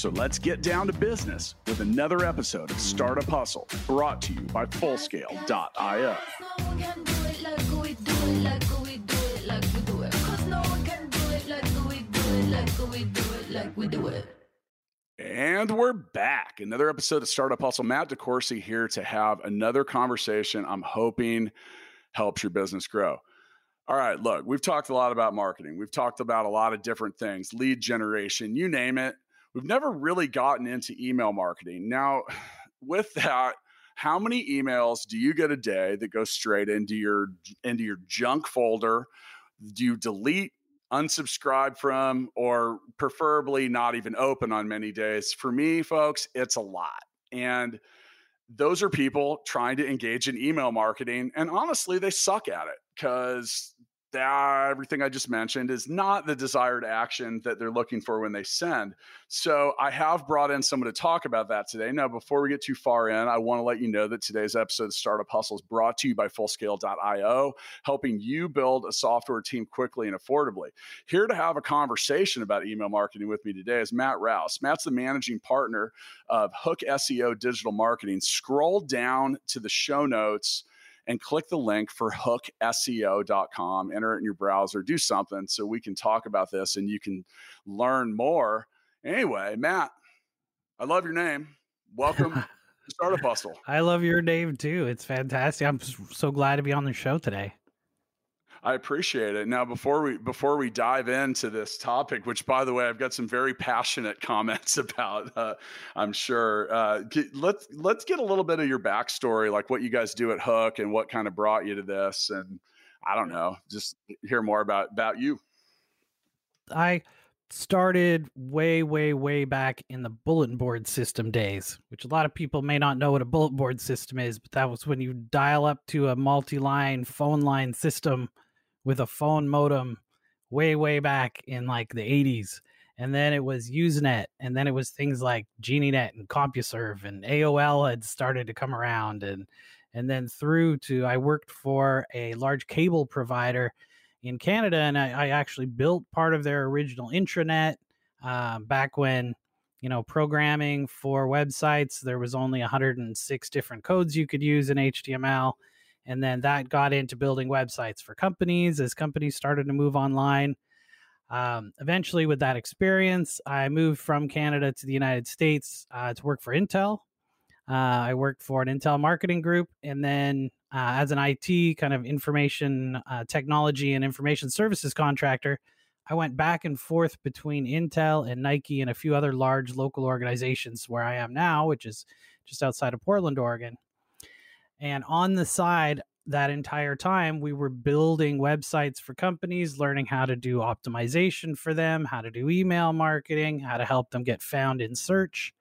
So let's get down to business with another episode of Startup Hustle brought to you by Fullscale.io. And we're back. Another episode of Startup Hustle. Matt DeCoursey here to have another conversation I'm hoping helps your business grow. All right, look, we've talked a lot about marketing. We've talked about a lot of different things, lead generation, you name it. We've never really gotten into email marketing. Now, with that, how many emails do you get a day that go straight into your into your junk folder? Do you delete, unsubscribe from, or preferably not even open on many days? For me, folks, it's a lot. And those are people trying to engage in email marketing. And honestly, they suck at it because that everything I just mentioned is not the desired action that they're looking for when they send. So I have brought in someone to talk about that today. Now, before we get too far in, I want to let you know that today's episode of Startup Hustle is brought to you by Fullscale.io, helping you build a software team quickly and affordably. Here to have a conversation about email marketing with me today is Matt Rouse. Matt's the managing partner of Hook SEO Digital Marketing. Scroll down to the show notes and click the link for hookseo.com. Enter it in your browser, do something so we can talk about this and you can learn more. Anyway, Matt, I love your name. Welcome to Startup Hustle. I love your name too. It's fantastic. I'm so glad to be on the show today. I appreciate it. Now, before we before we dive into this topic, which by the way, I've got some very passionate comments about. Uh, I'm sure. Uh, get, let's let's get a little bit of your backstory, like what you guys do at Hook and what kind of brought you to this, and I don't know, just hear more about about you. I started way, way, way back in the bulletin board system days, which a lot of people may not know what a bulletin board system is, but that was when you dial up to a multi-line phone line system with a phone modem way, way back in like the 80s. And then it was Usenet, and then it was things like GenieNet and CompuServe, and AOL had started to come around, and and then through to I worked for a large cable provider in Canada, and I, I actually built part of their original intranet uh, back when you know programming for websites there was only 106 different codes you could use in HTML and then that got into building websites for companies as companies started to move online. Um, eventually, with that experience, I moved from Canada to the United States uh, to work for Intel. Uh, I worked for an Intel marketing group, and then uh, as an IT kind of information uh, technology and information services contractor, I went back and forth between Intel and Nike and a few other large local organizations where I am now, which is just outside of Portland, Oregon. And on the side, that entire time, we were building websites for companies, learning how to do optimization for them, how to do email marketing, how to help them get found in search.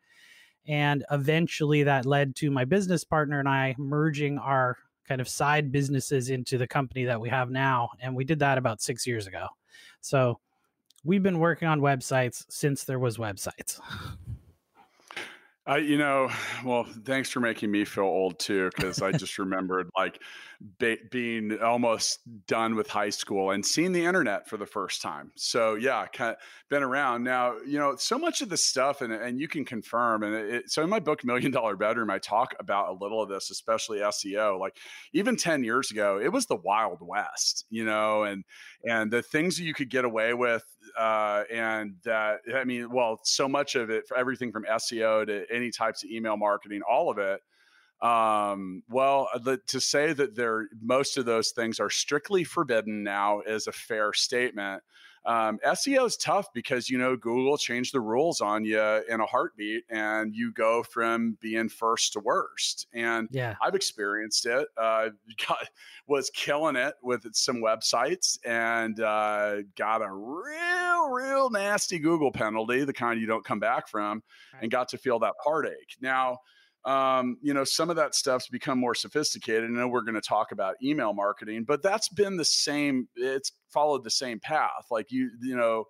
And eventually that led to my business partner and I merging our kind of side businesses into the company that we have now. And we did that about six years ago. So we've been working on websites since there was websites. Uh, you know, well, thanks for making me feel old too, because I just remembered like be- being almost done with high school and seeing the internet for the first time. So yeah, kind of been around now. You know, so much of the stuff, and and you can confirm. And it, so in my book, Million Dollar Bedroom, I talk about a little of this, especially SEO. Like even ten years ago, it was the Wild West. You know, and and the things that you could get away with uh, and that I mean, well, so much of it, everything from SEO to any types of email marketing, all of it. Um, well, uh, the, to say that there most of those things are strictly forbidden now is a fair statement. Um, SEO is tough because you know Google changed the rules on you in a heartbeat, and you go from being first to worst. And yeah, I've experienced it. Uh, got, was killing it with some websites, and uh, got a real, real nasty Google penalty, the kind you don't come back from, right. and got to feel that heartache. Now um, you know, some of that stuff's become more sophisticated. I know we're going to talk about email marketing, but that's been the same. It's followed the same path. Like you, you know,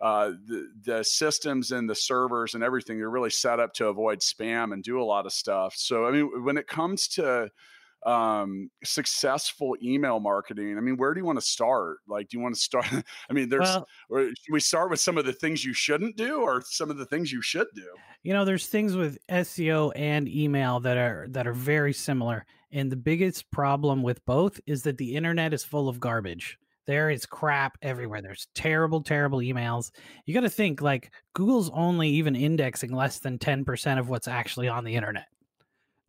uh, the the systems and the servers and everything they're really set up to avoid spam and do a lot of stuff. So I mean, when it comes to um, successful email marketing, I mean, where do you want to start? Like, do you want to start? I mean, there's, well, or should we start with some of the things you shouldn't do or some of the things you should do? You know, there's things with SEO and email that are that are very similar. And the biggest problem with both is that the internet is full of garbage. There is crap everywhere. There's terrible, terrible emails. You got to think like Google's only even indexing less than 10% of what's actually on the internet.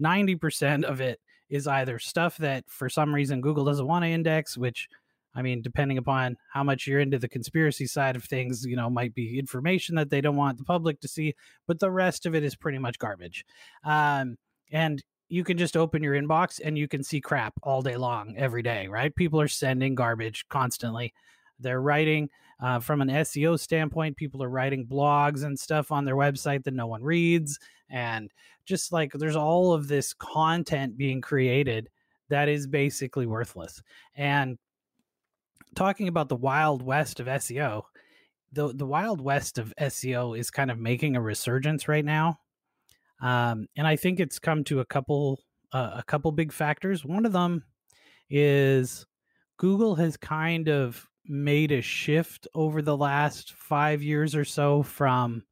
90% of it is either stuff that for some reason Google doesn't want to index, which I mean, depending upon how much you're into the conspiracy side of things, you know, might be information that they don't want the public to see, but the rest of it is pretty much garbage. Um, and you can just open your inbox and you can see crap all day long, every day, right? People are sending garbage constantly. They're writing uh, from an SEO standpoint, people are writing blogs and stuff on their website that no one reads. And just like there's all of this content being created that is basically worthless. And talking about the wild west of SEO, the the wild west of SEO is kind of making a resurgence right now, um, and I think it's come to a couple uh, a couple big factors. One of them is Google has kind of made a shift over the last five years or so from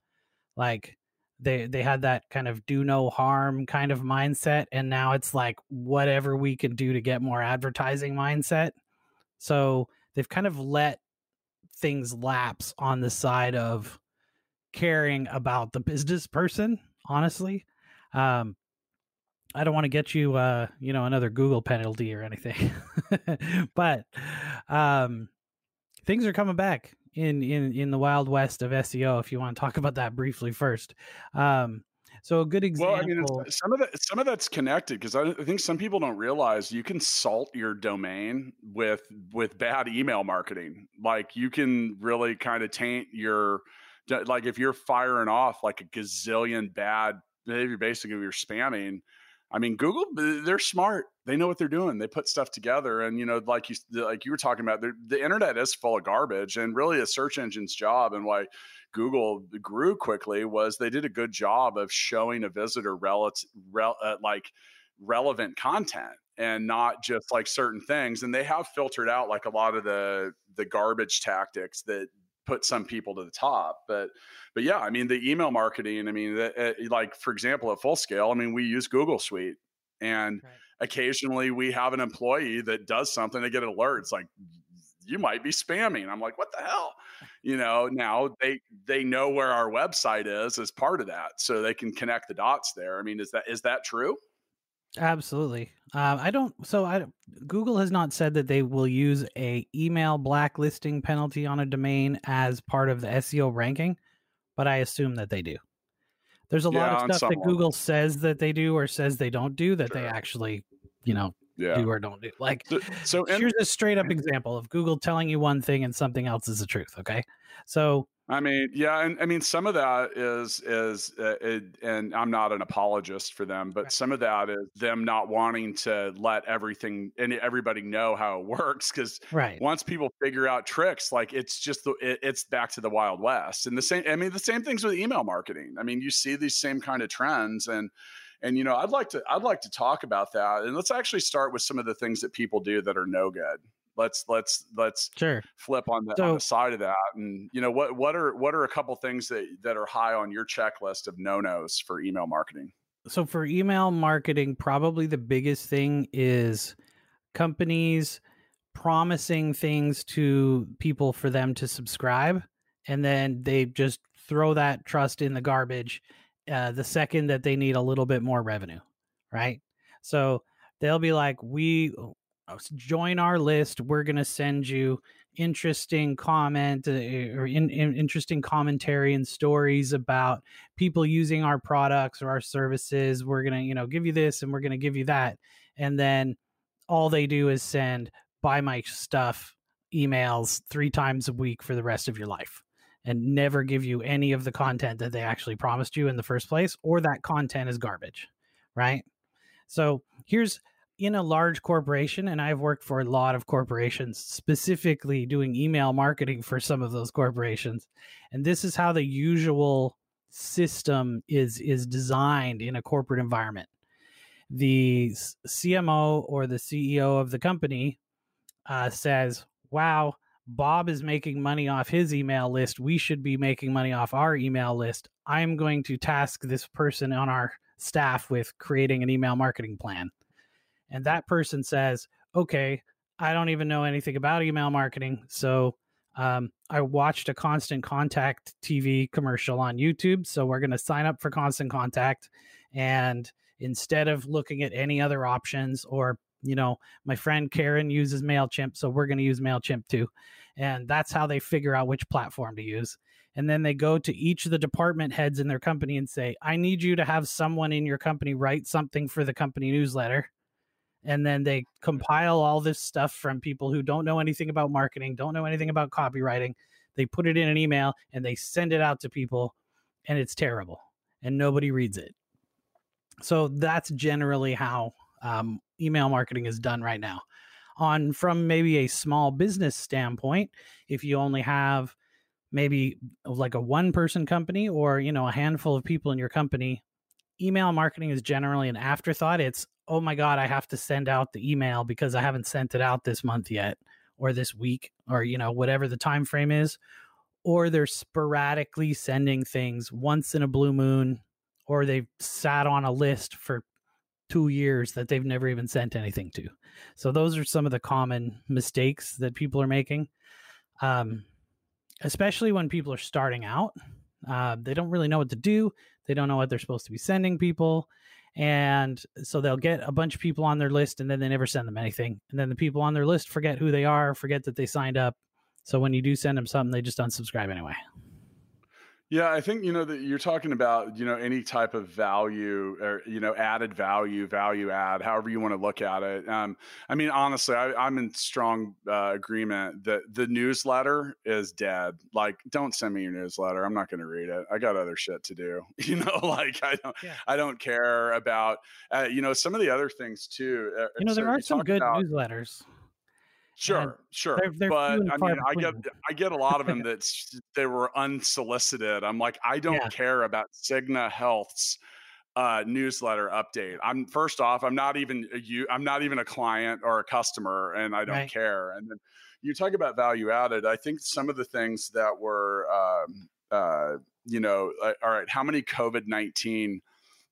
like they they had that kind of do no harm kind of mindset and now it's like whatever we can do to get more advertising mindset. So they've kind of let things lapse on the side of caring about the business person honestly. Um i don't want to get you uh you know another google penalty or anything. But um things are coming back in in in the wild west of seo if you want to talk about that briefly first um so a good example. Well, I mean, some of that some of that's connected because I, I think some people don't realize you can salt your domain with with bad email marketing. Like you can really kind of taint your like if you're firing off like a gazillion bad behavior, basically you're spamming. I mean, Google, they're smart. They know what they're doing. They put stuff together, and you know, like you like you were talking about, the internet is full of garbage, and really a search engine's job and why Google grew quickly was they did a good job of showing a visitor relative, rel, uh, like relevant content and not just like certain things. And they have filtered out like a lot of the the garbage tactics that put some people to the top. But but yeah, I mean the email marketing. I mean, the, uh, like for example, at full scale, I mean we use Google Suite and. Right occasionally we have an employee that does something they get alerts like you might be spamming. I'm like, what the hell? You know, now they they know where our website is as part of that, so they can connect the dots there. I mean, is that is that true? Absolutely. Um, I don't. So I Google has not said that they will use a email blacklisting penalty on a domain as part of the SEO ranking, but I assume that they do. There's a yeah, lot of stuff that Google says that they do or says they don't do that sure. they actually, you know, yeah. do or don't do. Like, so, so here's a straight up example of Google telling you one thing and something else is the truth. Okay, so I mean, yeah, and I mean some of that is is uh, it, and I'm not an apologist for them, but right. some of that is them not wanting to let everything and everybody know how it works because right. once people figure out tricks, like it's just the it, it's back to the wild west. And the same, I mean, the same things with email marketing. I mean, you see these same kind of trends and and you know, I'd like to I'd like to talk about that. And let's actually start with some of the things that people do that are no good. Let's let's let's sure flip on the, so, on the side of that. And you know, what what are what are a couple things that that are high on your checklist of no nos for email marketing? So for email marketing, probably the biggest thing is companies promising things to people for them to subscribe and then they just throw that trust in the garbage uh, the second that they need a little bit more revenue, right? So they'll be like, "We join our list. We're going to send you interesting comment uh, or in, in, interesting commentary and stories about people using our products or our services. We're going to, you know, give you this and we're going to give you that." And then all they do is send buy my stuff emails three times a week for the rest of your life and never give you any of the content that they actually promised you in the first place, or that content is garbage, right? So here's in a large corporation, and I've worked for a lot of corporations, specifically doing email marketing for some of those corporations. And this is how the usual system is is designed in a corporate environment. The CMO or the CEO of the company uh, says, "Wow, Bob is making money off his email list. We should be making money off our email list. I'm going to task this person on our staff with creating an email marketing plan. And that person says, okay, I don't even know anything about email marketing. So um, I watched a constant contact TV commercial on YouTube. So we're going to sign up for constant contact. And instead of looking at any other options or you know, my friend Karen uses MailChimp, so we're going to use MailChimp too. And that's how they figure out which platform to use. And then they go to each of the department heads in their company and say, I need you to have someone in your company write something for the company newsletter. And then they compile all this stuff from people who don't know anything about marketing, don't know anything about copywriting. They put it in an email and they send it out to people, and it's terrible and nobody reads it. So that's generally how um, email marketing is done right now. On from maybe a small business standpoint, if you only have maybe like a one person company or you know a handful of people in your company email marketing is generally an afterthought it's oh my god i have to send out the email because i haven't sent it out this month yet or this week or you know whatever the time frame is or they're sporadically sending things once in a blue moon or they've sat on a list for two years that they've never even sent anything to. So those are some of the common mistakes that people are making, um, especially when people are starting out. Uh, they don't really know what to do. They don't know what they're supposed to be sending people. And so they'll get a bunch of people on their list and then they never send them anything. And then the people on their list forget who they are, forget that they signed up. So when you do send them something, they just unsubscribe anyway. Yeah, I think you know that you're talking about you know any type of value or you know added value, value add, however you want to look at it. Um, I mean, honestly, I, am in strong uh, agreement that the newsletter is dead. Like, don't send me your newsletter. I'm not going to read it. I got other shit to do. You know, like I don't, yeah. I don't care about uh, you know some of the other things too. Uh, you know, there so are some good about, newsletters. Sure, sure. They're, they're but I mean, I get I get a lot of them that they were unsolicited. I'm like, I don't yeah. care about Cigna Health's uh, newsletter update. I'm first off, I'm not even a, you. I'm not even a client or a customer, and I don't right. care. And then you talk about value added. I think some of the things that were, um, uh, you know, uh, all right. How many COVID nineteen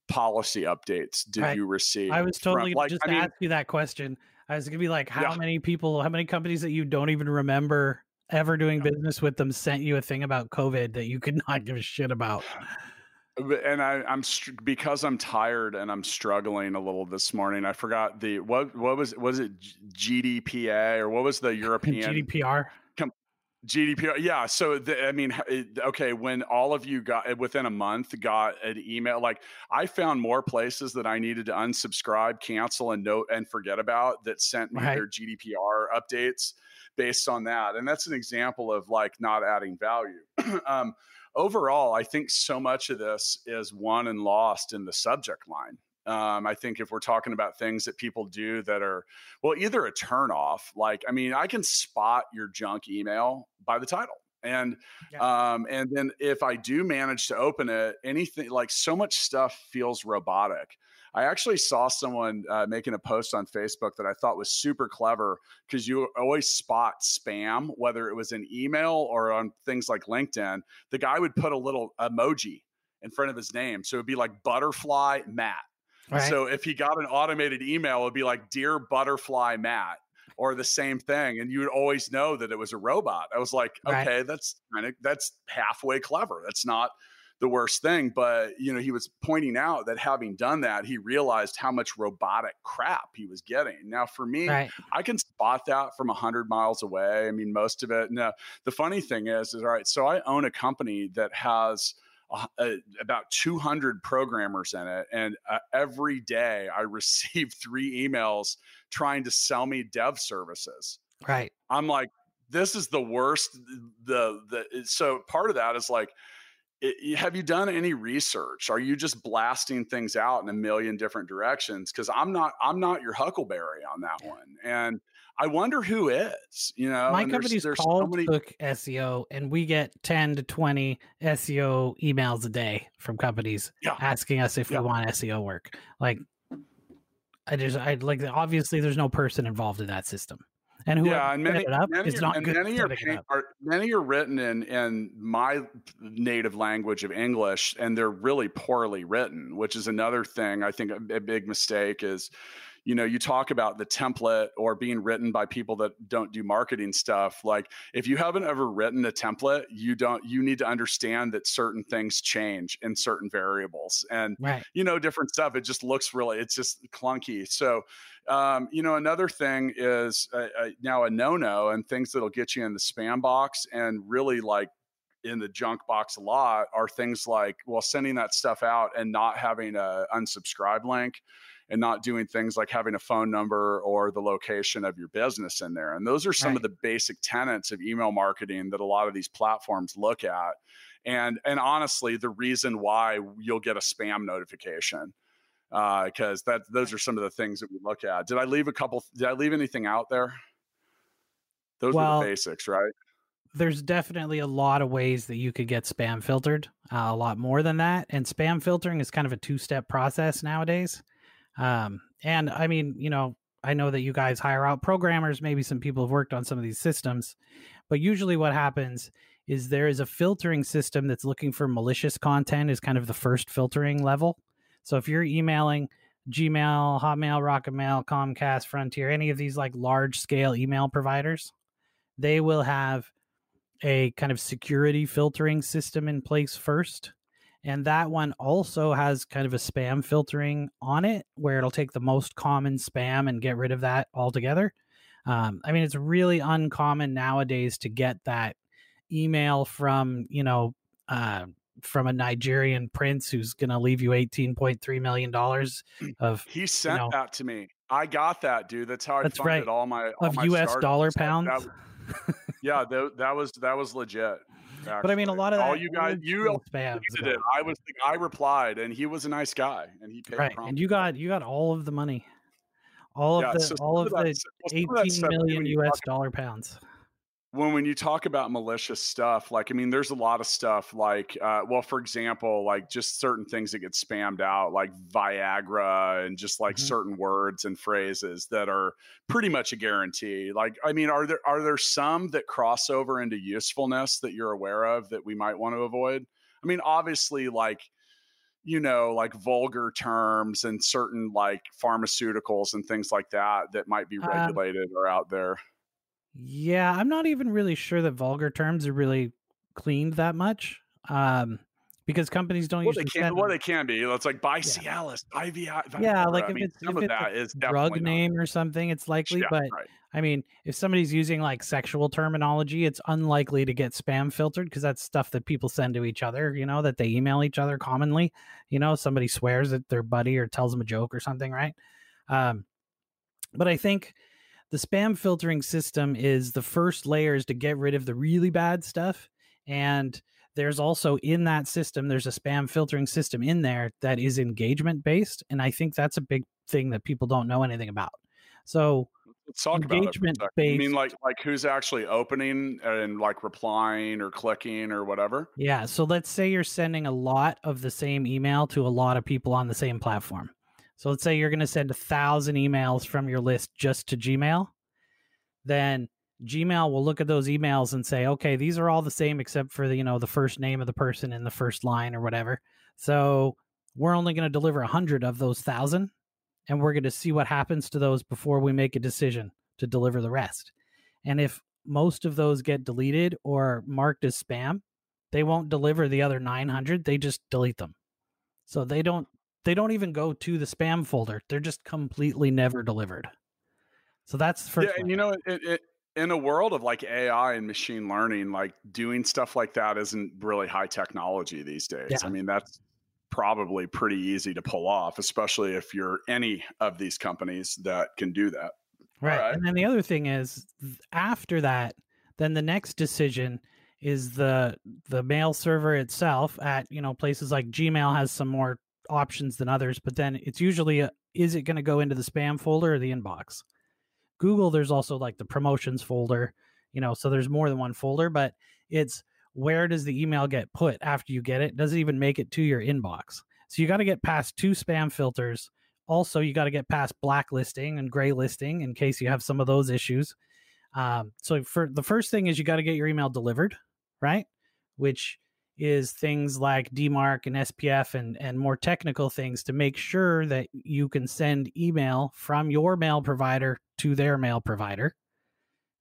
policy updates did right. you receive? I was totally from, like, just I mean, ask you that question. I was gonna be like, how yeah. many people, how many companies that you don't even remember ever doing business with them sent you a thing about COVID that you could not give a shit about? And I, am because I'm tired and I'm struggling a little this morning. I forgot the what what was was it GDPA or what was the European GDPR? GDPR, yeah. So the, I mean, okay, when all of you got within a month got an email, like I found more places that I needed to unsubscribe, cancel, and note and forget about that sent me right. their GDPR updates based on that, and that's an example of like not adding value. um, overall, I think so much of this is won and lost in the subject line. Um, I think if we're talking about things that people do that are, well, either a turnoff, like, I mean, I can spot your junk email by the title. And yeah. um, and then if I do manage to open it, anything like so much stuff feels robotic. I actually saw someone uh, making a post on Facebook that I thought was super clever because you always spot spam, whether it was an email or on things like LinkedIn. The guy would put a little emoji in front of his name. So it'd be like butterfly Matt Right. So if he got an automated email, it would be like, Dear Butterfly Matt, or the same thing. And you would always know that it was a robot. I was like, okay, right. that's kind of that's halfway clever. That's not the worst thing. But you know, he was pointing out that having done that, he realized how much robotic crap he was getting. Now, for me, right. I can spot that from a hundred miles away. I mean, most of it. Now, the funny thing is, is all right. So I own a company that has uh, about 200 programmers in it. And uh, every day I receive three emails trying to sell me dev services. Right. I'm like, this is the worst. The, the, so part of that is like, it, have you done any research? Are you just blasting things out in a million different directions? Because I'm not, I'm not your Huckleberry on that one, and I wonder who is. You know, my company's there's, there's called so many... SEO, and we get ten to twenty SEO emails a day from companies yeah. asking us if yeah. we want SEO work. Like, I just, I like, obviously, there's no person involved in that system and who yeah, and many, up many, is not good. Many are, are, many are written in in my native language of English, and they're really poorly written, which is another thing. I think a, a big mistake is you know you talk about the template or being written by people that don't do marketing stuff like if you haven't ever written a template you don't you need to understand that certain things change in certain variables and right. you know different stuff. It just looks really it's just clunky. So um, you know another thing is uh, uh, now a no-no and things that'll get you in the spam box and really like in the junk box a lot are things like well sending that stuff out and not having a unsubscribe link and not doing things like having a phone number or the location of your business in there. And those are some right. of the basic tenets of email marketing that a lot of these platforms look at. And and honestly, the reason why you'll get a spam notification because uh, that those are some of the things that we look at. Did I leave a couple? Did I leave anything out there? Those well, are the basics, right? There's definitely a lot of ways that you could get spam filtered, uh, a lot more than that. And spam filtering is kind of a two step process nowadays. Um, and I mean, you know, I know that you guys hire out programmers, maybe some people have worked on some of these systems, but usually what happens is there is a filtering system that's looking for malicious content is kind of the first filtering level. So if you're emailing Gmail, Hotmail, Rocket Mail, Comcast, Frontier, any of these like large scale email providers, they will have a kind of security filtering system in place first and that one also has kind of a spam filtering on it where it'll take the most common spam and get rid of that altogether. Um, I mean, it's really uncommon nowadays to get that email from, you know, uh, from a Nigerian prince who's going to leave you $18.3 million of. He sent you know, that to me. I got that, dude. That's how I that's funded right. all my all of my US dollar pounds. That, yeah, that, that was that was legit. Actually. But I mean, a lot of that all you guys, you spam. I was the guy replied, and he was a nice guy, and he paid. Right, promptly. and you got you got all of the money, all of the so all of, the eighteen million U.S. dollar pounds when when you talk about malicious stuff like i mean there's a lot of stuff like uh, well for example like just certain things that get spammed out like viagra and just like mm-hmm. certain words and phrases that are pretty much a guarantee. Like i mean are there are there some that cross over into usefulness that you're aware of that we might want to avoid? I mean obviously like you know like vulgar terms and certain like pharmaceuticals and things like that that might be um regulated um, or out there yeah, I'm not even really sure that vulgar terms are really cleaned that much. Um, because companies don't well, usually they can, well they can be it's like by yeah. Cialis, IVI, yeah like if mean, it's, if it's a is drug name not. or something it's likely yeah, but right. I mean if somebody's using like sexual terminology it's unlikely to get spam filtered because that's stuff that people send to each other you know that they email each other commonly you know somebody swears at their buddy or tells them a joke or something right um but I think the spam filtering system is the first layers to get rid of the really bad stuff and there's also in that system there's a spam filtering system in there that is engagement based and i think that's a big thing that people don't know anything about. So let's talk engagement about it based, i mean like like who's actually opening and like replying or clicking or whatever? Yeah so let's say you're sending a lot of the same email to a lot of people on the same platform so let's say you're going to send a thousand emails from your list just to Gmail. Then Gmail will look at those emails and say, okay, these are all the same except for the, you know, the first name of the person in the first line or whatever. So we're only going to deliver a hundred of those thousand and we're going to see what happens to those before we make a decision to deliver the rest. And if most of those get deleted or marked as spam, they won't deliver the other 900. They just delete them. So they don't they don't even go to the spam folder. They're just completely never delivered. So that's the first. Yeah, and you know, it, it, in a world of like AI and machine learning, like doing stuff like that isn't really high technology these days. Yeah. I mean, that's probably pretty easy to pull off, especially if you're any of these companies that can do that. Right. right. And then the other thing is after that, then the next decision is the the mail server itself at you know places like Gmail has some more options than others, but then it's usually a, is it going to go into the spam folder or the inbox? Google, there's also like the promotions folder, you know, so there's more than one folder, but it's where does the email get put after you get it? Does it even make it to your inbox? So you got to get past two spam filters. Also, you got to get past blacklisting and gray listing in case you have some of those issues. Um, so for the first thing is you got to get your email delivered, right? Which is things like DMARC and SPF and and more technical things to make sure that you can send email from your mail provider to their mail provider.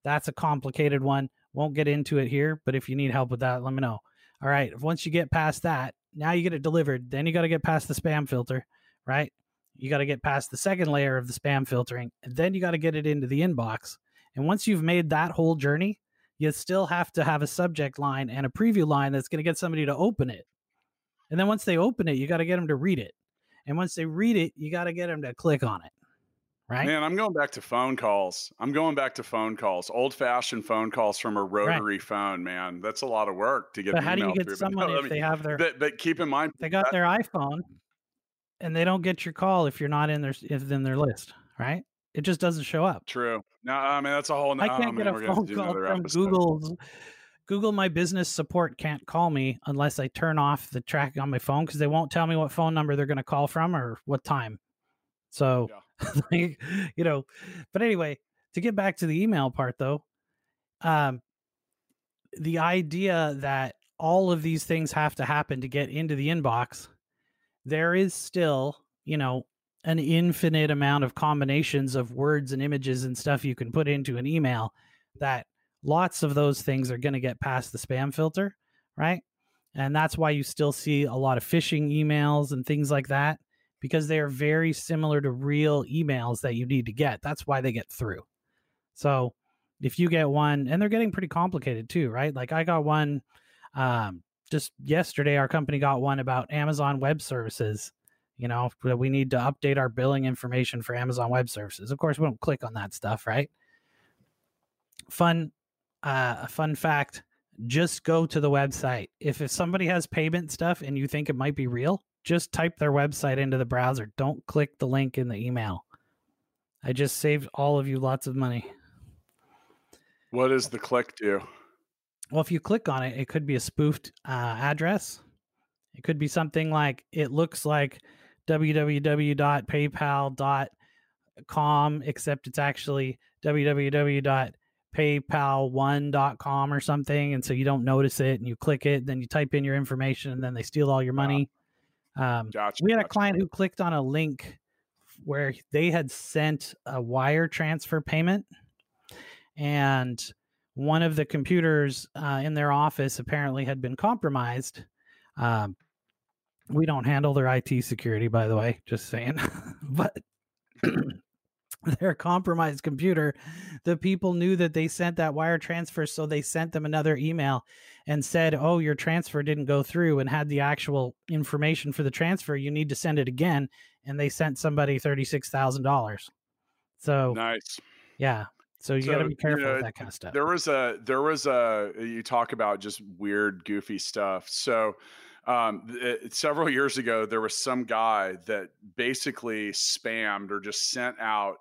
That's a complicated one. Won't get into it here, but if you need help with that, let me know. All right. Once you get past that, now you get it delivered. Then you got to get past the spam filter, right? You got to get past the second layer of the spam filtering, and then you got to get it into the inbox. And once you've made that whole journey, you still have to have a subject line and a preview line that's going to get somebody to open it. And then once they open it, you got to get them to read it. And once they read it, you got to get them to click on it. Right. Man, I'm going back to phone calls. I'm going back to phone calls, old fashioned phone calls from a rotary right. phone, man. That's a lot of work to get. But how do you get through. someone no, if they have their? But, but keep in mind, they got that, their iPhone, and they don't get your call if you're not in their if in their list, right? It just doesn't show up. True. No, I mean that's a whole. No, I can't I mean, get a phone call from Google's. Google My Business support can't call me unless I turn off the tracking on my phone because they won't tell me what phone number they're going to call from or what time. So, yeah. like, you know, but anyway, to get back to the email part though, um, the idea that all of these things have to happen to get into the inbox, there is still, you know, an infinite amount of combinations of words and images and stuff you can put into an email that lots of those things are going to get past the spam filter, right? And that's why you still see a lot of phishing emails and things like that because they are very similar to real emails that you need to get. That's why they get through. So if you get one, and they're getting pretty complicated too, right? Like I got one um, just yesterday, our company got one about Amazon Web Services you know that we need to update our billing information for amazon web services. Of course we don't click on that stuff right? Fun uh, a fun fact just go to the website. If, if somebody has payment stuff and you think it might be real just type their website into the browser. Don't click the link in the email. I just saved all of you lots of money. What does the click do? Well if you click on it it could be a spoofed uh, address. It could be something like it looks like www.paypal.com, except it's actually www.paypal1.com or something. And so you don't notice it and you click it, then you type in your information and then they steal all your money. Um, gotcha, we had gotcha. a client who clicked on a link where they had sent a wire transfer payment and one of the computers uh, in their office apparently had been compromised. Um, we don't handle their IT security, by the way, just saying. but their compromised computer, the people knew that they sent that wire transfer, so they sent them another email and said, "Oh, your transfer didn't go through," and had the actual information for the transfer. You need to send it again, and they sent somebody thirty six thousand dollars. So nice, yeah. So you so, got to be careful you know, with that kind of stuff. There was a there was a you talk about just weird, goofy stuff. So um, it, several years ago, there was some guy that basically spammed or just sent out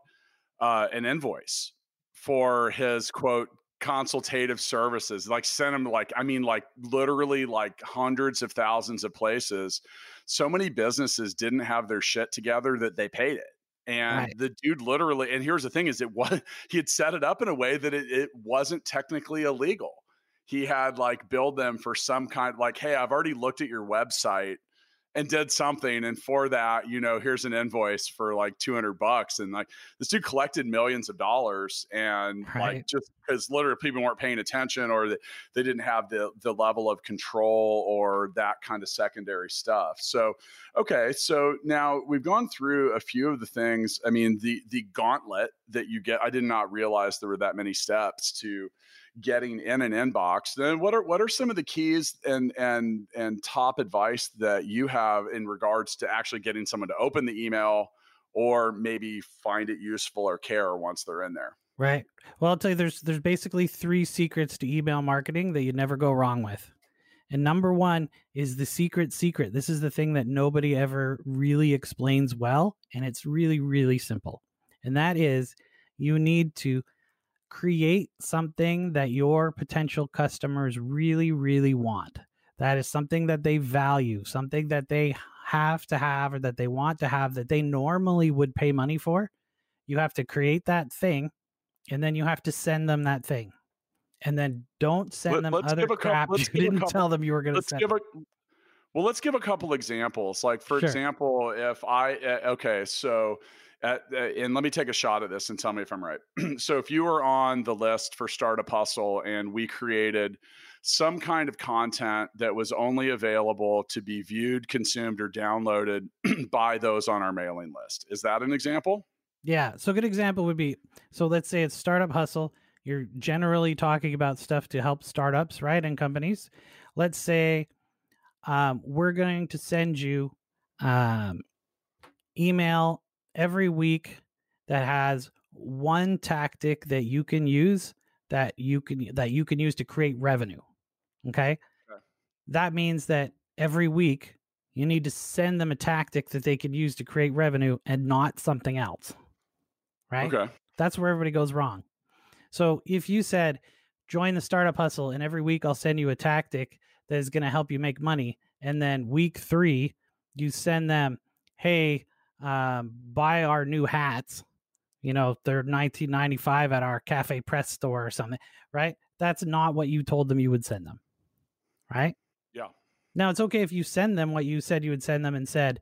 uh, an invoice for his quote consultative services like sent him like i mean like literally like hundreds of thousands of places. So many businesses didn't have their shit together that they paid it. And right. the dude literally and here's the thing is it was he had set it up in a way that it, it wasn't technically illegal he had like billed them for some kind like hey i've already looked at your website and did something and for that you know here's an invoice for like 200 bucks and like this dude collected millions of dollars and right. like just because literally people weren't paying attention or that they didn't have the the level of control or that kind of secondary stuff so okay so now we've gone through a few of the things i mean the the gauntlet that you get i did not realize there were that many steps to getting in an inbox then what are what are some of the keys and and and top advice that you have in regards to actually getting someone to open the email or maybe find it useful or care once they're in there Right. Well, I'll tell you, there's there's basically three secrets to email marketing that you never go wrong with. And number one is the secret secret. This is the thing that nobody ever really explains well, and it's really really simple. And that is, you need to create something that your potential customers really really want. That is something that they value, something that they have to have or that they want to have that they normally would pay money for. You have to create that thing and then you have to send them that thing. And then don't send Let- them let's other give a crap couple- you didn't couple- tell them you were going to send. give a well let's give a couple examples like for Sure. example if i uh, okay so at, uh, and let me take a shot at this and tell me if i'm right so if you were on the list for startup hustle and we created some kind of content that was only available to be viewed consumed or downloaded by those on our mailing list is that an example Yeah. So a good example would be so let's say it's startup hustle. You're generally talking about stuff to help startups, right? And companies. Let's say um, we're going to send you um, email every week that has one tactic that you can use that you can that you can use to create revenue. Okay. Okay. That means that every week you need to send them a tactic that they can use to create revenue and not something else. Right? okay That's where everybody goes wrong. So if you said, join the startup hustle, and every week I'll send you a tactic that is going to help you make money, and then week three, you send them, hey, um, buy our new hats. You know, they're 1995 at our Cafe Press store or something, right? That's not what you told them you would send them, right? Yeah. Now it's okay if you send them what you said you would send them and said,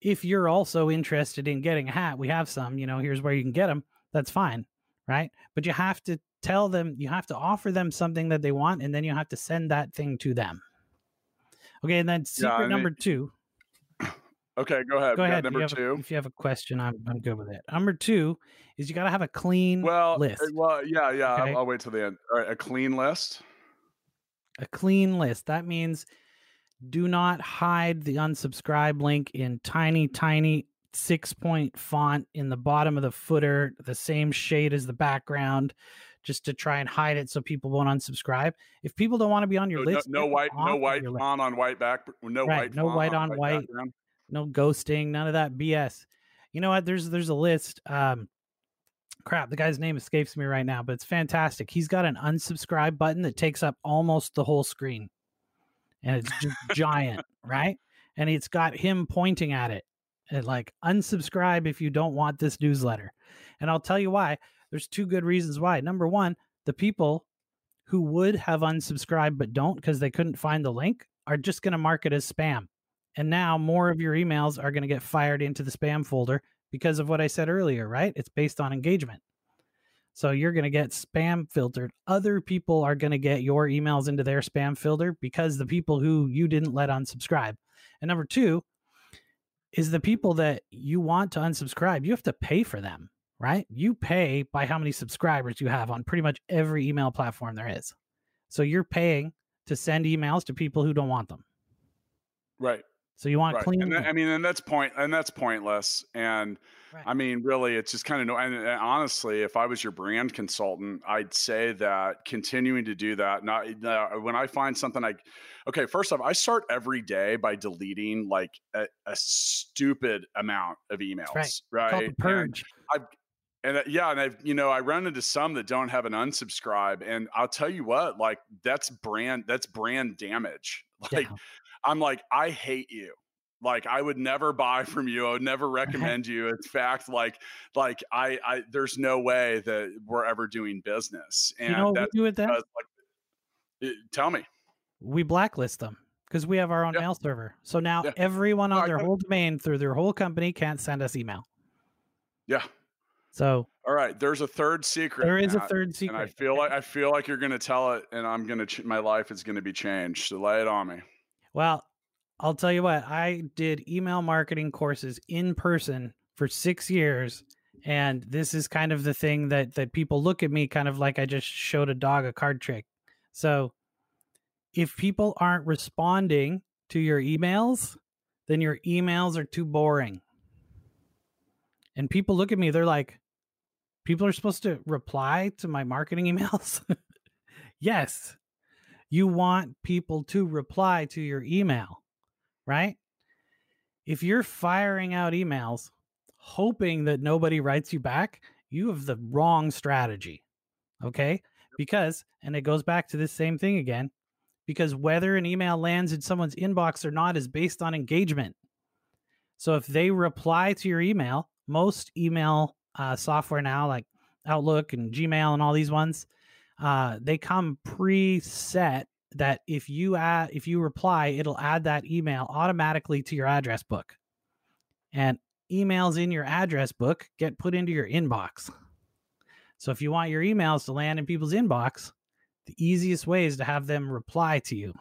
if you're also interested in getting a hat, we have some, you know, here's where you can get them. That's fine, right? But you have to tell them, you have to offer them something that they want, and then you have to send that thing to them. Okay, and then secret and it- number two. Okay go ahead Go ahead. number you have a- two if you have a question, I'm, I'm good with it. Number two is you got to have a clean well uh, list. well yeah yeah Okay. I'll, I'll wait till the end all right a clean list a clean list. That means do not hide the unsubscribe link in tiny, tiny six point font in the bottom of the footer, the same shade as the background, just to try and hide it so people won't unsubscribe. If people don't want to be on your no, no- list, no them white no white font on white back no Right, white no white on white. background. No ghosting, none of that BS. You know what? There's there's a list. Um, crap, the guy's name escapes me right now, but it's fantastic. He's got an unsubscribe button that takes up almost the whole screen, and it's just giant, right? And it's got him pointing at it, and like unsubscribe if you don't want this newsletter. And I'll tell you why. There's two good reasons why. Number one, the people who would have unsubscribed but don't because they couldn't find the link are just going to mark it as spam. And now more of your emails are going to get fired into the spam folder because of what I said earlier, right? It's based on engagement. So you're going to get spam filtered. Other people are going to get your emails into their spam filter because the people who you didn't let unsubscribe. And number two is the people that you want to unsubscribe, you have to pay for them, right? You pay by how many subscribers you have on pretty much every email platform there is. So you're paying to send emails to people who don't want them. right So you want right clean. that, i mean and that's point and that's pointless and Right. i mean really it's just kind of no and, and honestly if i was your brand consultant i'd say that continuing to do that not uh, when i find something i okay first off i start every day by deleting like a, a stupid amount of emails right. right, Called the And- purge. and uh, yeah, and I've you know I run into some that don't have an unsubscribe, and I'll tell you what, like that's brand that's brand damage. Like Yeah. I'm like I hate you. Like I would never buy from you. I would never recommend you. In fact, like like I I there's no way that we're ever doing business. And you know that's we do with that? because, like, it- tell me. We blacklist them because we have our own Yeah. mail server. So now Yeah. everyone on their whole domain through their whole company can't send us email. Yeah. So All right. There's a third secret. there is a third And secret. I feel like I feel like you're going to tell it, and I'm going to ch- my life is going to be changed. So lay it on me. Well, I'll tell you what, I did email marketing courses in person for six years. And this is kind of the thing that that people look at me kind of like I just showed a dog a card trick. So if people aren't responding to your emails, then your emails are too boring. And people look at me, they're like, people are supposed to reply to my marketing emails? yes. You want people to reply to your email, right? If you're firing out emails hoping that nobody writes you back, you have the wrong strategy. Okay? Because, and it goes back to this same thing again, because whether an email lands in someone's inbox or not is based on engagement. So if they reply to your email, most email uh, software now, like Outlook and Gmail and all these ones, uh, they come preset that if you add if you reply, it'll add that email automatically to your address book. And emails in your address book get put into your inbox. So if you want your emails to land in people's inbox, the easiest way is to have them reply to you.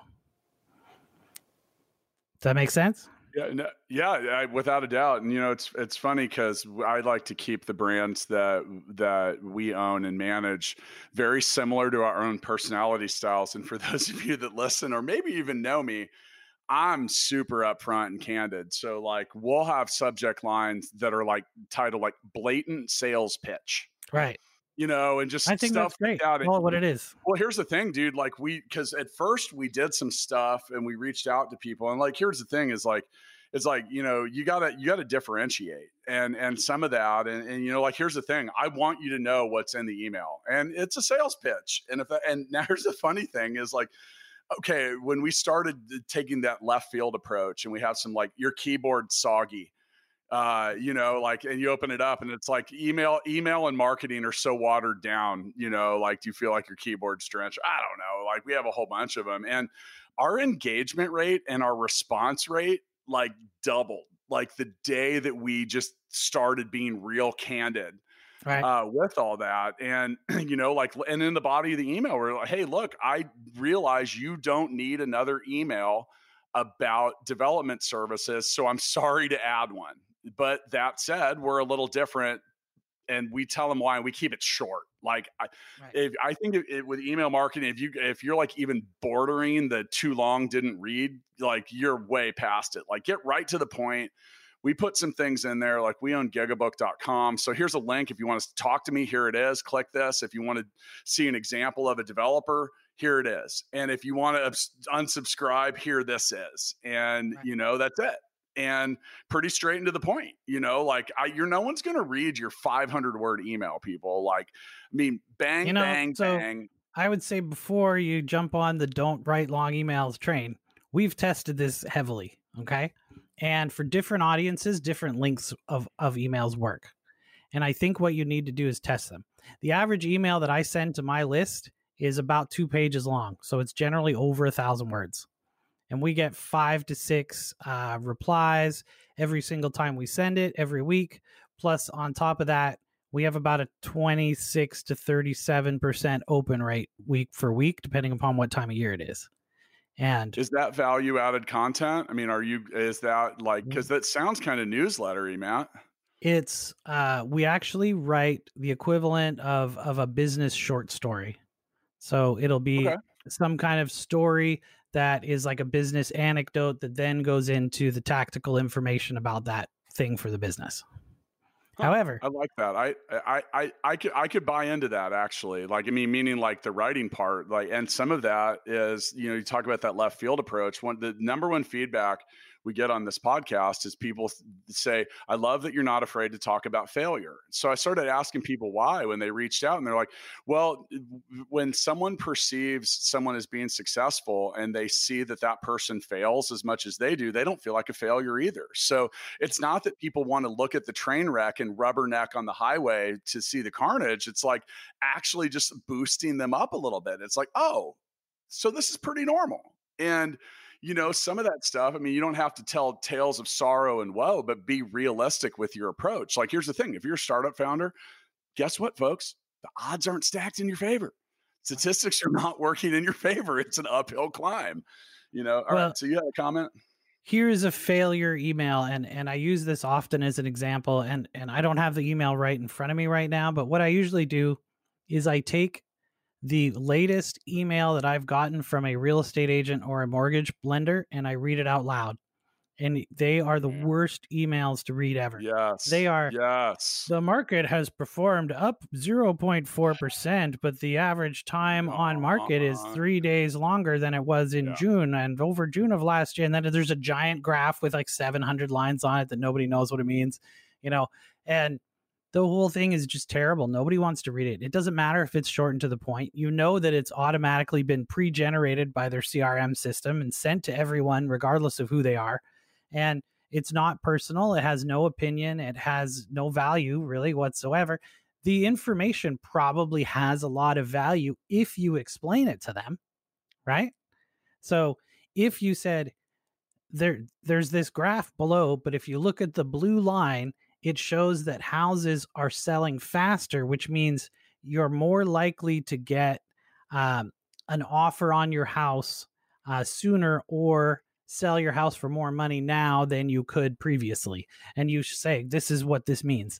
Does that make sense? Yeah, no, yeah, I, without a doubt. And you know, it's it's funny because I like to keep the brands that that we own and manage very similar to our own personality styles. And for those of you that listen or maybe even know me, I'm super upfront and candid. So like, we'll have subject lines that are like titled like blatant sales pitch. Right you know, and just I think stuff that's great. Well, what it is. Well, here's the thing, dude. Like we, because at first we did some stuff and we reached out to people, and like here's the thing: is like, it's like you know, you gotta you gotta differentiate, and and some of that, and, and you know, like here's the thing: I want you to know what's in the email, and it's a sales pitch, and if and now here's the funny thing is like okay, when we started uh, taking that left field approach and we have some like your keyboard soggy, uh, you know, like, and you open it up and it's like email, email and marketing are so watered down, you know, like, do you feel like your keyboard's drenched? I don't know. Like, we have a whole bunch of them. And our engagement rate and our response rate, like, doubled, like, the day that we just started being real candid. Right. Uh, with all that. And, you know, like, and in the body of the email, we're like, hey, look, I realize you don't need another email about development services. So I'm sorry to add one. But that said, we're a little different and we tell them why and we keep it short. Like i right. if i think it, it, with email marketing if you if you're like even bordering the too long didn't read like you're way past it. Like get right to the point. We put some things in there like we own gigabook.com so here's a link if you want to talk to me here it is click this. If you want to see an example of a developer here it is and if you want to unsubscribe here this is and right. you know that's it and pretty straight into the point. You know, like I, you're no one's going to read your 500 word email. People like, I mean, bang, you know, bang, so bang. I would say before you jump on the don't write long emails train, we've tested this heavily. Okay, and for different audiences, different lengths of of emails work. And I think what you need to do is test them. The average email that I send to my list is about two pages long, so it's generally over a thousand words and we get five to six uh, replies every single time we send it every week. Plus, on top of that, we have about a 26 to 37% open rate week for week, depending upon what time of year it is. And is that value added content? I mean, are you, is that like, because that sounds kind of newslettery, Matt. It's, uh, we actually write the equivalent of, of a business short story. So it'll be okay. some kind of story that is like a business anecdote that then goes into the tactical information about that thing for the business. Huh, However, I like that. I, I, I, I could, I could buy into that actually. Like, I mean, meaning like the writing part, like, and some of that is, you know, you talk about that left field approach. One, the number one feedback we get on this podcast is people say, I love that you're not afraid to talk about failure. So I started asking people why when they reached out and they're like, well, when someone perceives someone as being successful and they see that that person fails as much as they do, they don't feel like a failure either. So it's not that people want to look at the train wreck and rubberneck on the highway to see the carnage. It's like actually just boosting them up a little bit. It's like, oh, so this is pretty normal. And you know, some of that stuff, I mean, you don't have to tell tales of sorrow and woe, but be realistic with your approach. Like, here's the thing if you're a startup founder, guess what, folks? The odds aren't stacked in your favor. Statistics are not working in your favor. It's an uphill climb. You know, all well, right. So you had a comment? Here is a failure email, and and I use this often as an example. And and I don't have the email right in front of me right now, but what I usually do is I take the latest email that I've gotten from a real estate agent or a mortgage lender and I read it out loud. and they are the Mm. worst emails to read ever. Yes. They are Yes. the market has performed up 0.4%, but the average time on market is three days longer than it was in Yeah. June and over June of last year. And then there's a giant graph with like 700 lines on it that nobody knows what it means, you know, and the whole thing is just terrible. Nobody wants to read it. It doesn't matter if it's short and to the point. You know that it's automatically been pre generated by their CRM system and sent to everyone, regardless of who they are. And it's not personal. It has no opinion. It has no value really whatsoever. The information probably has a lot of value if you explain it to them, right? So if you said there there's this graph below, but if you look at the blue line, it shows that houses are selling faster, which means you're more likely to get um, an offer on your house uh, sooner or sell your house for more money now than you could previously. And you say, This is what this means.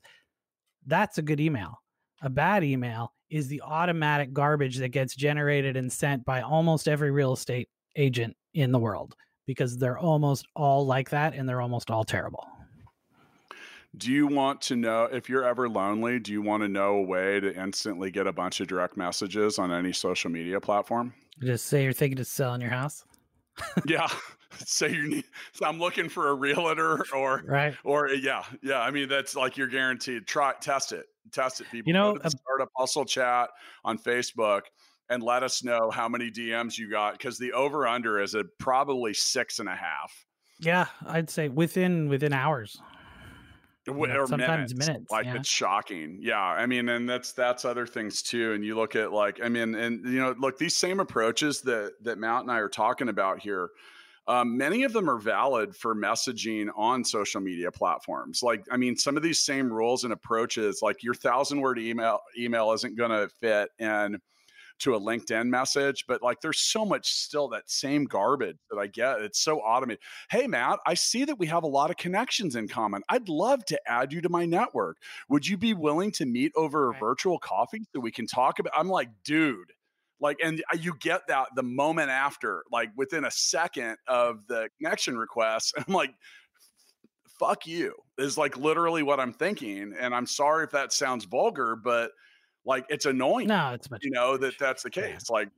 That's a good email. A bad email is the automatic garbage that gets generated and sent by almost every real estate agent in the world because they're almost all like that and they're almost all terrible. Do you want to know if you're ever lonely? Do you want to know a way to instantly get a bunch of direct messages on any social media platform? Just say you're thinking of selling your house, yeah. Say you need. So I'm looking for a realtor, or right? or yeah, yeah. I mean, that's like you're guaranteed. Try test it, test it, people. You know, Go to the a- startup hustle chat on Facebook and let us know how many DMs you got because the over under is at probably six and a half. Yeah, I'd say within within hours. W- Yeah, or sometimes minutes. minutes, like yeah. it's shocking yeah i mean and that's that's other things too and you look at like i mean and you know look these same approaches that that Matt and i are talking about here um, many of them are valid for messaging on social media platforms like i mean some of these same rules and approaches like your thousand word email email isn't going to fit in to a LinkedIn message, but like there's so much still that same garbage that I get. It's so automated. Hey, Matt, I see that we have a lot of connections in common. I'd love to add you to my network. Would you be willing to meet over a virtual coffee so we can talk about? I'm like, dude. Like, and you get that the moment after, like within a second mm-hmm. of the connection request. I'm like, fuck you is like literally what I'm thinking. And I'm sorry if that sounds vulgar, but like it's annoying No, it's much. you know that that's the Yeah. case. Like,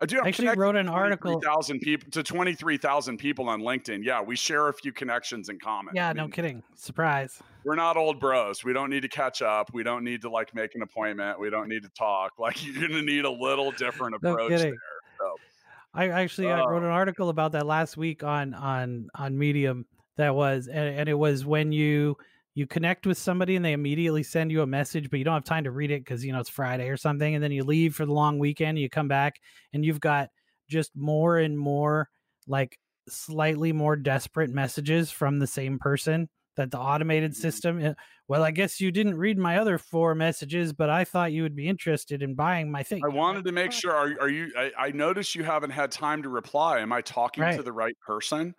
I do have I actually wrote an article. thousand people to twenty three thousand people on LinkedIn. Yeah, we share a few connections in common. Yeah, I no kidding. Surprise. We're not old bros. We don't need to catch up. We don't need to like make an appointment. We don't need to talk. Like you're gonna need a little different No approach kidding. there. So I actually I wrote Oh. an article about that last week on on on Medium. That was and, and it was when you you connect with somebody and they immediately send you a message, but you don't have time to read it because you know it's Friday or something, and then you leave for the long weekend. You come back and you've got just more and more like slightly more desperate messages from the same person that the automated Mhm. system eh, well i guess you didn't read my other four messages but i thought you would be interested in buying my thing I wanted to make sure. Are, are you? I, I noticed you haven't had time to reply. Am I talking to the right person?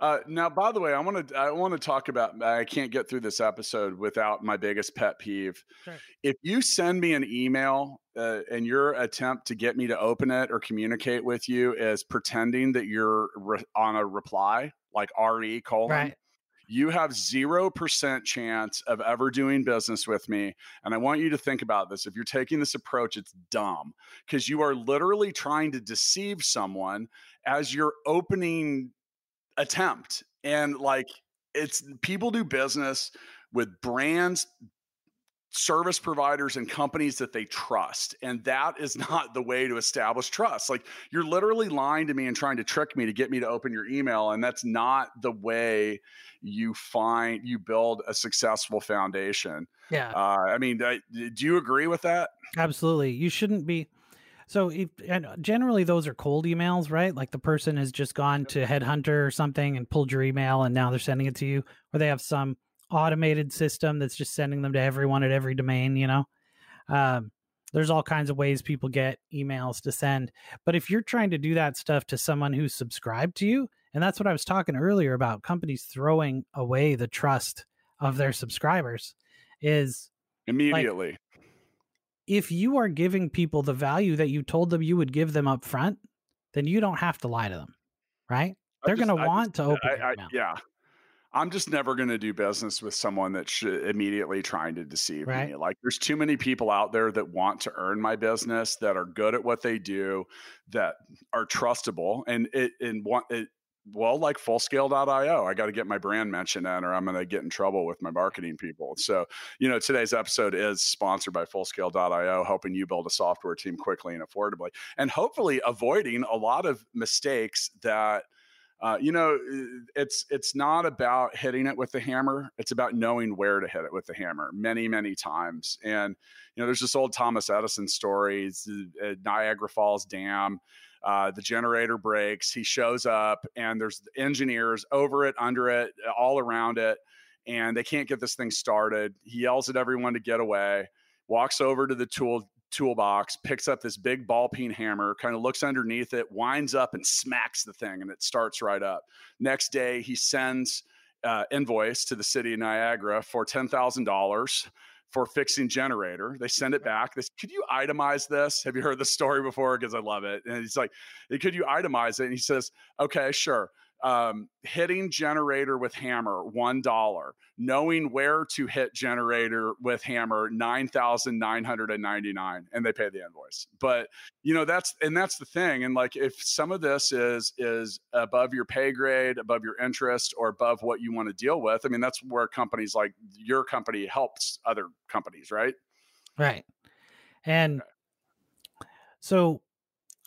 Uh, now, by the way, I want to I want to talk about. I can't get through this episode without my biggest pet peeve. Sure. If you send me an email uh, and your attempt to get me to open it or communicate with you is pretending that you're re- on a reply, like re colon, right you have 0% chance of ever doing business with me. And I want you to think about this. If you're taking this approach, it's dumb because you are literally trying to deceive someone as you're opening attempt. And like, it's people do business with brands, service providers, and companies that they trust. And that is not the way to establish trust. Like, you're literally lying to me and trying to trick me to get me to open your email. And that's not the way you find you build a successful foundation. yeah Uh, I mean, I- do you agree with that? Absolutely. You shouldn't be. So, if, and generally, those are cold emails, right? Like the person has just gone to Headhunter or something and pulled your email and now they're sending it to you, or they have some automated system that's just sending them to everyone at every domain, you know? Um, there's all kinds of ways people get emails to send. But if you're trying to do that stuff to someone who's subscribed to you, and that's what I was talking earlier about companies throwing away the trust of their subscribers, is Immediately. If you are giving people the value that you told them you would give them up front, then you don't have to lie to them, right? they're going to want to open I, I, yeah. I'm just never going to do business with someone that's immediately trying to deceive Right. me. Like, there's too many people out there that want to earn my business, that are good at what they do, that are trustable, and it and want it. Well, like fullscale.io, I got to get my brand mention in, or I'm going to get in trouble with my marketing people. So, you know, today's episode is sponsored by fullscale.io, helping you build a software team quickly and affordably, and hopefully avoiding a lot of mistakes that uh, you know, it's it's not about hitting it with the hammer. It's about knowing where to hit it with the hammer many, many times. And you know, there's this old Thomas Edison story, uh, Niagara Falls Dam. Uh, the generator breaks. He shows up, and there's engineers over it, under it, all around it, and they can't get this thing started. He yells at everyone to get away. Walks over to the tool toolbox, picks up this big ball peen hammer, kind of looks underneath it, winds up and smacks the thing, and it starts right up. Next day, he sends uh, invoice to the city of Niagara for ten thousand dollars for fixing generator. They send it back. This could you itemize this? Have you heard the story before? Because I love it. And he's like, could you itemize it? And he says, okay, sure. Um, hitting generator with hammer one dollar knowing where to hit generator with hammer 9999 and they pay the invoice. But you know that's and that's the thing and like if some of this is is above your pay grade above your interest or above what you want to deal with i mean that's where companies like your company helps other companies right? Right. And so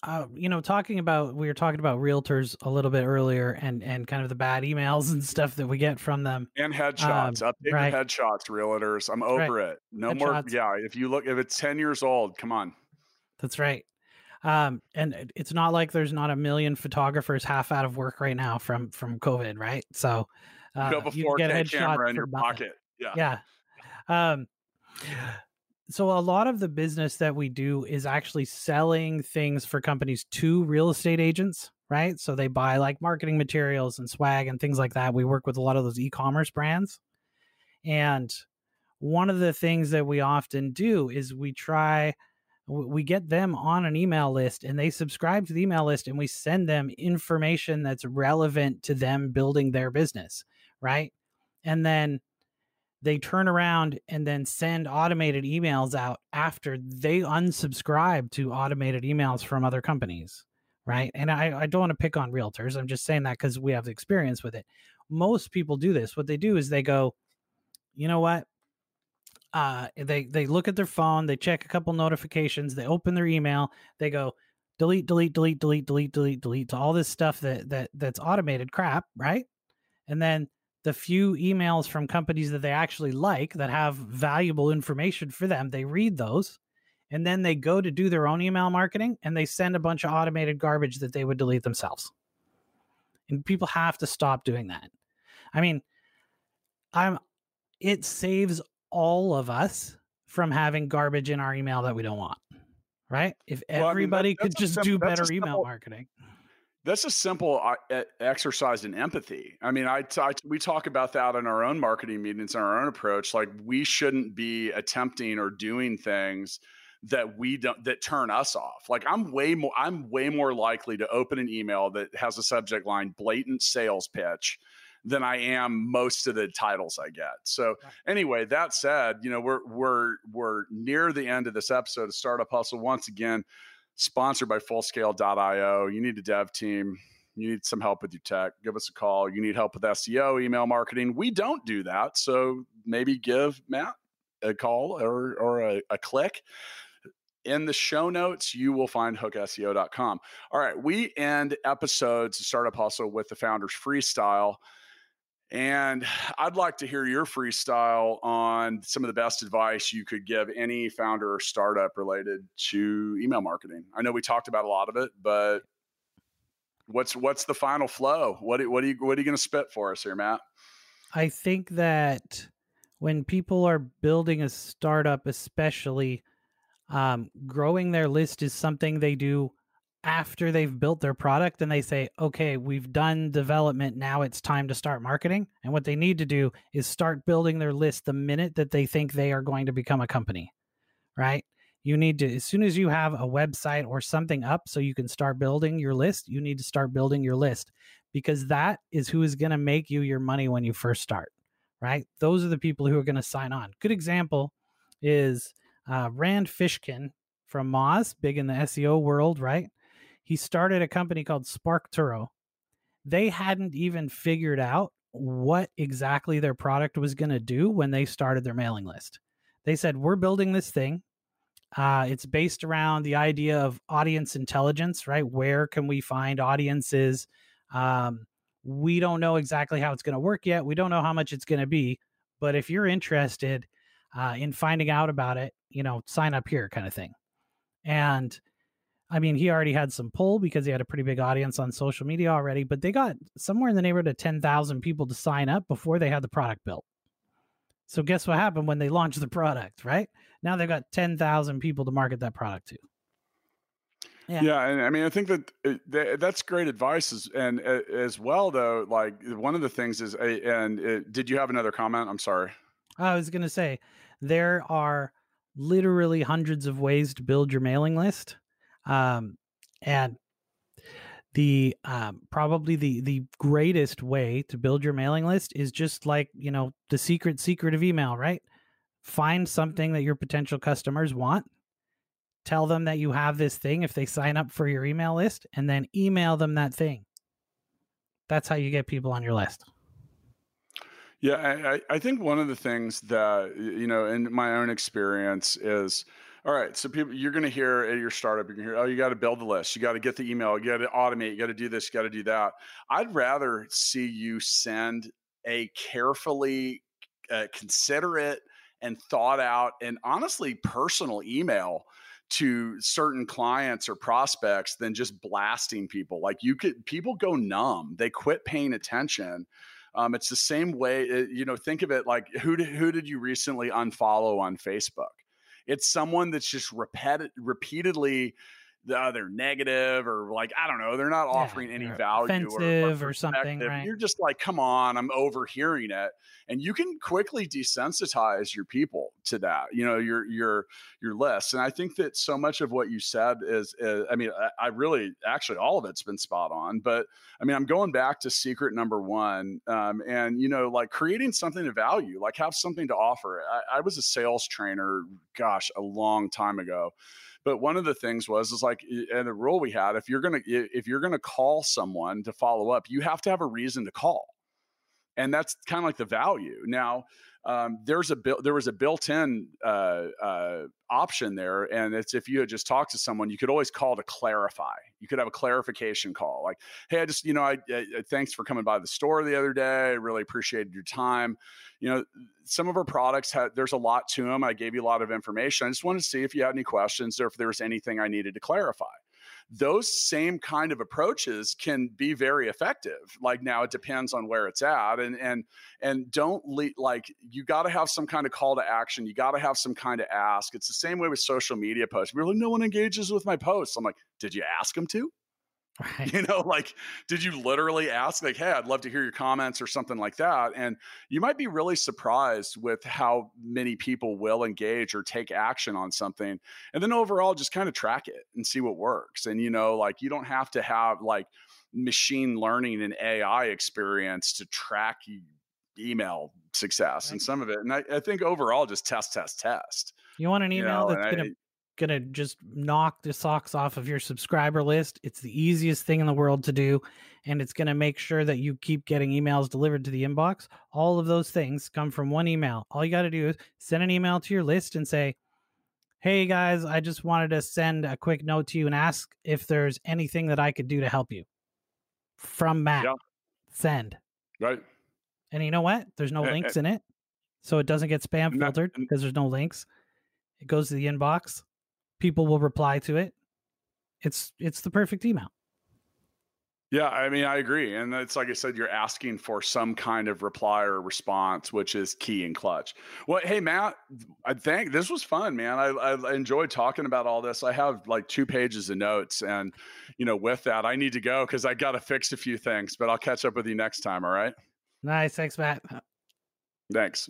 uh, you know, talking about we were talking about realtors a little bit earlier and and kind of the bad emails and stuff that we get from them. and headshots update Um, right. headshots realtors i'm over it no more yeah if you look if it's 10 years old come on That's right. Um, and it's not like there's not a million photographers half out of work right now from from COVID, right? So uh, you a you can 4k get headshots camera in your nothing. pocket yeah yeah um so a lot of the business that we do is actually selling things for companies to real estate agents right? So they buy like marketing materials and swag and things like that. We work with a lot of those e-commerce brands. And one of the things that we often do is we try we get them on an email list and they subscribe to the email list and we send them information that's relevant to them building their business right? And then they turn around and then send automated emails out after they unsubscribe to automated emails from other companies right? And i, I don't want to pick on realtors i'm just saying that because we have experience with it. Most people do this what they do is they go you know what? Uh they they look at their phone they check a couple notifications they open their email they go delete delete delete delete delete delete delete to all this stuff that that that's automated crap right? And then the few emails from companies that they actually like that have valuable information for them they read those and then they go to do their own email marketing and they send a bunch of automated garbage that they would delete themselves. And people have to stop doing that. I mean i'm it saves all of us from having garbage in our email that we don't want right? If Well, I mean, that- everybody could just do better email simple- marketing That's a simple uh, exercise in empathy. I mean, I, I we talk about that in our own marketing meetings and our own approach. Like we shouldn't be attempting or doing things that we don't that turn us off. Like I'm way more I'm way more likely to open an email that has a subject line blatant sales pitch than I am most of the titles I get. So anyway, that said, you know, we're we're we're near the end of this episode of Startup Hustle once again sponsored by fullscale.io. You need a dev team. You need some help with your tech. Give us a call. You need help with SEO, email marketing. We don't do that. So maybe give Matt a call or, or a, a click. In the show notes, you will find hookseo.com. All right. We end episodes of Startup Hustle with the founders freestyle. And I'd like to hear your freestyle on some of the best advice you could give any founder or startup related to email marketing. I know we talked about a lot of it, but what's what's the final flow? What what are you what are you going to spit for us here, Matt? I think that when people are building a startup, especially, um, growing their list is something they do after they've built their product and they say, okay, we've done development. Now it's time to start marketing. And what they need to do is start building their list the minute that they think they are going to become a company, right? You need to, as soon as you have a website or something up so you can start building your list, you need to start building your list because that is who is going to make you your money when you first start, right? Those are the people who are going to sign on. Good example is uh, Rand Fishkin from Moz, big in the SEO world, right? He started a company called SparkToro. They hadn't even figured out what exactly their product was going to do when they started their mailing list. They said, We're building this thing. Uh, it's based around the idea of audience intelligence, right? Where can we find audiences? Um, we don't know exactly how it's going to work yet. We don't know how much it's going to be. But if you're interested uh, in finding out about it, you know, sign up here kind of thing. And I mean, he already had some pull because he had a pretty big audience on social media already, but they got somewhere in the neighborhood of 10,000 people to sign up before they had the product built. So, guess what happened when they launched the product, right? Now they've got 10,000 people to market that product to. Yeah. yeah, and I mean, I think that uh, that's great advice, as, and uh, as well, though. Like one of the things is, and uh, did you have another comment? I'm sorry. I was going to say there are literally hundreds of ways to build your mailing list, um, and the um, probably the the greatest way to build your mailing list is just like you know the secret secret of email, right? Find something that your potential customers want tell them that you have this thing if they sign up for your email list and then email them that thing. That's how you get people on your list. Yeah i, I think one of the things that you know in my own experience is all right so people you're going to hear at your startup you're going to hear oh you got to build the list you got to get the email you got to automate you got to do this you got to do that i'd rather see you send a carefully uh, considerate and thought out and honestly personal email to certain clients or prospects than just blasting people. Like you could, people go numb. They quit paying attention. Um, it's the same way, eh, you know, think of it like who who did you recently unfollow on Facebook? It's someone that's just repeat, repeatedly uh, they're negative or like I don't know, they're not offering yeah, any value or, or, or something. Right? You're just like, come on, I'm overhearing it, and you can quickly desensitize your people to that. You know, your your your list, and I think that so much of what you said is, is I mean, I, I, really actually all of it's been spot on, but I mean, I'm going back to secret number one, um, and you know, like creating something of value, like have something to offer. I, I was a sales trainer, gosh, a long time ago but one of the things was is like, and the rule we had, if you're gonna if you're gonna call someone to follow up, you have to have a reason to call, and that's kind of like the value. Now, um, there's a there was a built-in uh, uh, option there, and it's if you had just talked to someone, you could always call to clarify. You could have a clarification call, like, "Hey, I just you know, I, I thanks for coming by the store the other day. I really appreciated your time. You know, some of our products had there's a lot to them. I gave you a lot of information. I just wanted to see if you had any questions or if there was anything I needed to clarify." Those same kind of approaches can be very effective. Like now it depends on where it's at and and and don't le- like you got to have some kind of call to action you got to have some kind of ask. It's the same way with social media posts. Really no one engages with my posts. I'm like did you ask them to Right. You know, like, did you literally ask, like, hey, I'd love to hear your comments or something like that? And you might be really surprised with how many people will engage or take action on something. And then overall, just kind of track it and see what works. And, you know, like, you don't have to have like machine learning and AI experience to track email success right. and some of it. And I, I, think overall, just test, test, test. You want an email you know, that's going to going to just knock the socks off of your subscriber list. It's the easiest thing in the world to do. And it's going to make sure that you keep getting emails delivered to the inbox. All of those things come from one email. All you got to do is send an email to your list and say, Hey guys, I just wanted to send a quick note to you and ask if there's anything that I could do to help you. From Matt. Yeah. Send. Right. And you know what? There's no links in it. So it doesn't get spam filtered because there's no links. It goes to the inbox people will reply to it. It's it's the perfect email. Yeah, I mean, I agree, and it's like I said, you're asking for some kind of reply or response, which is key and clutch. Well, hey Matt, I think this was fun, man. I, I enjoyed talking about all this. I have like two pages of notes, and you know, with that, I need to go because I got to fix a few things. But I'll catch up with you next time. All right. Nice, thanks, Matt. Thanks.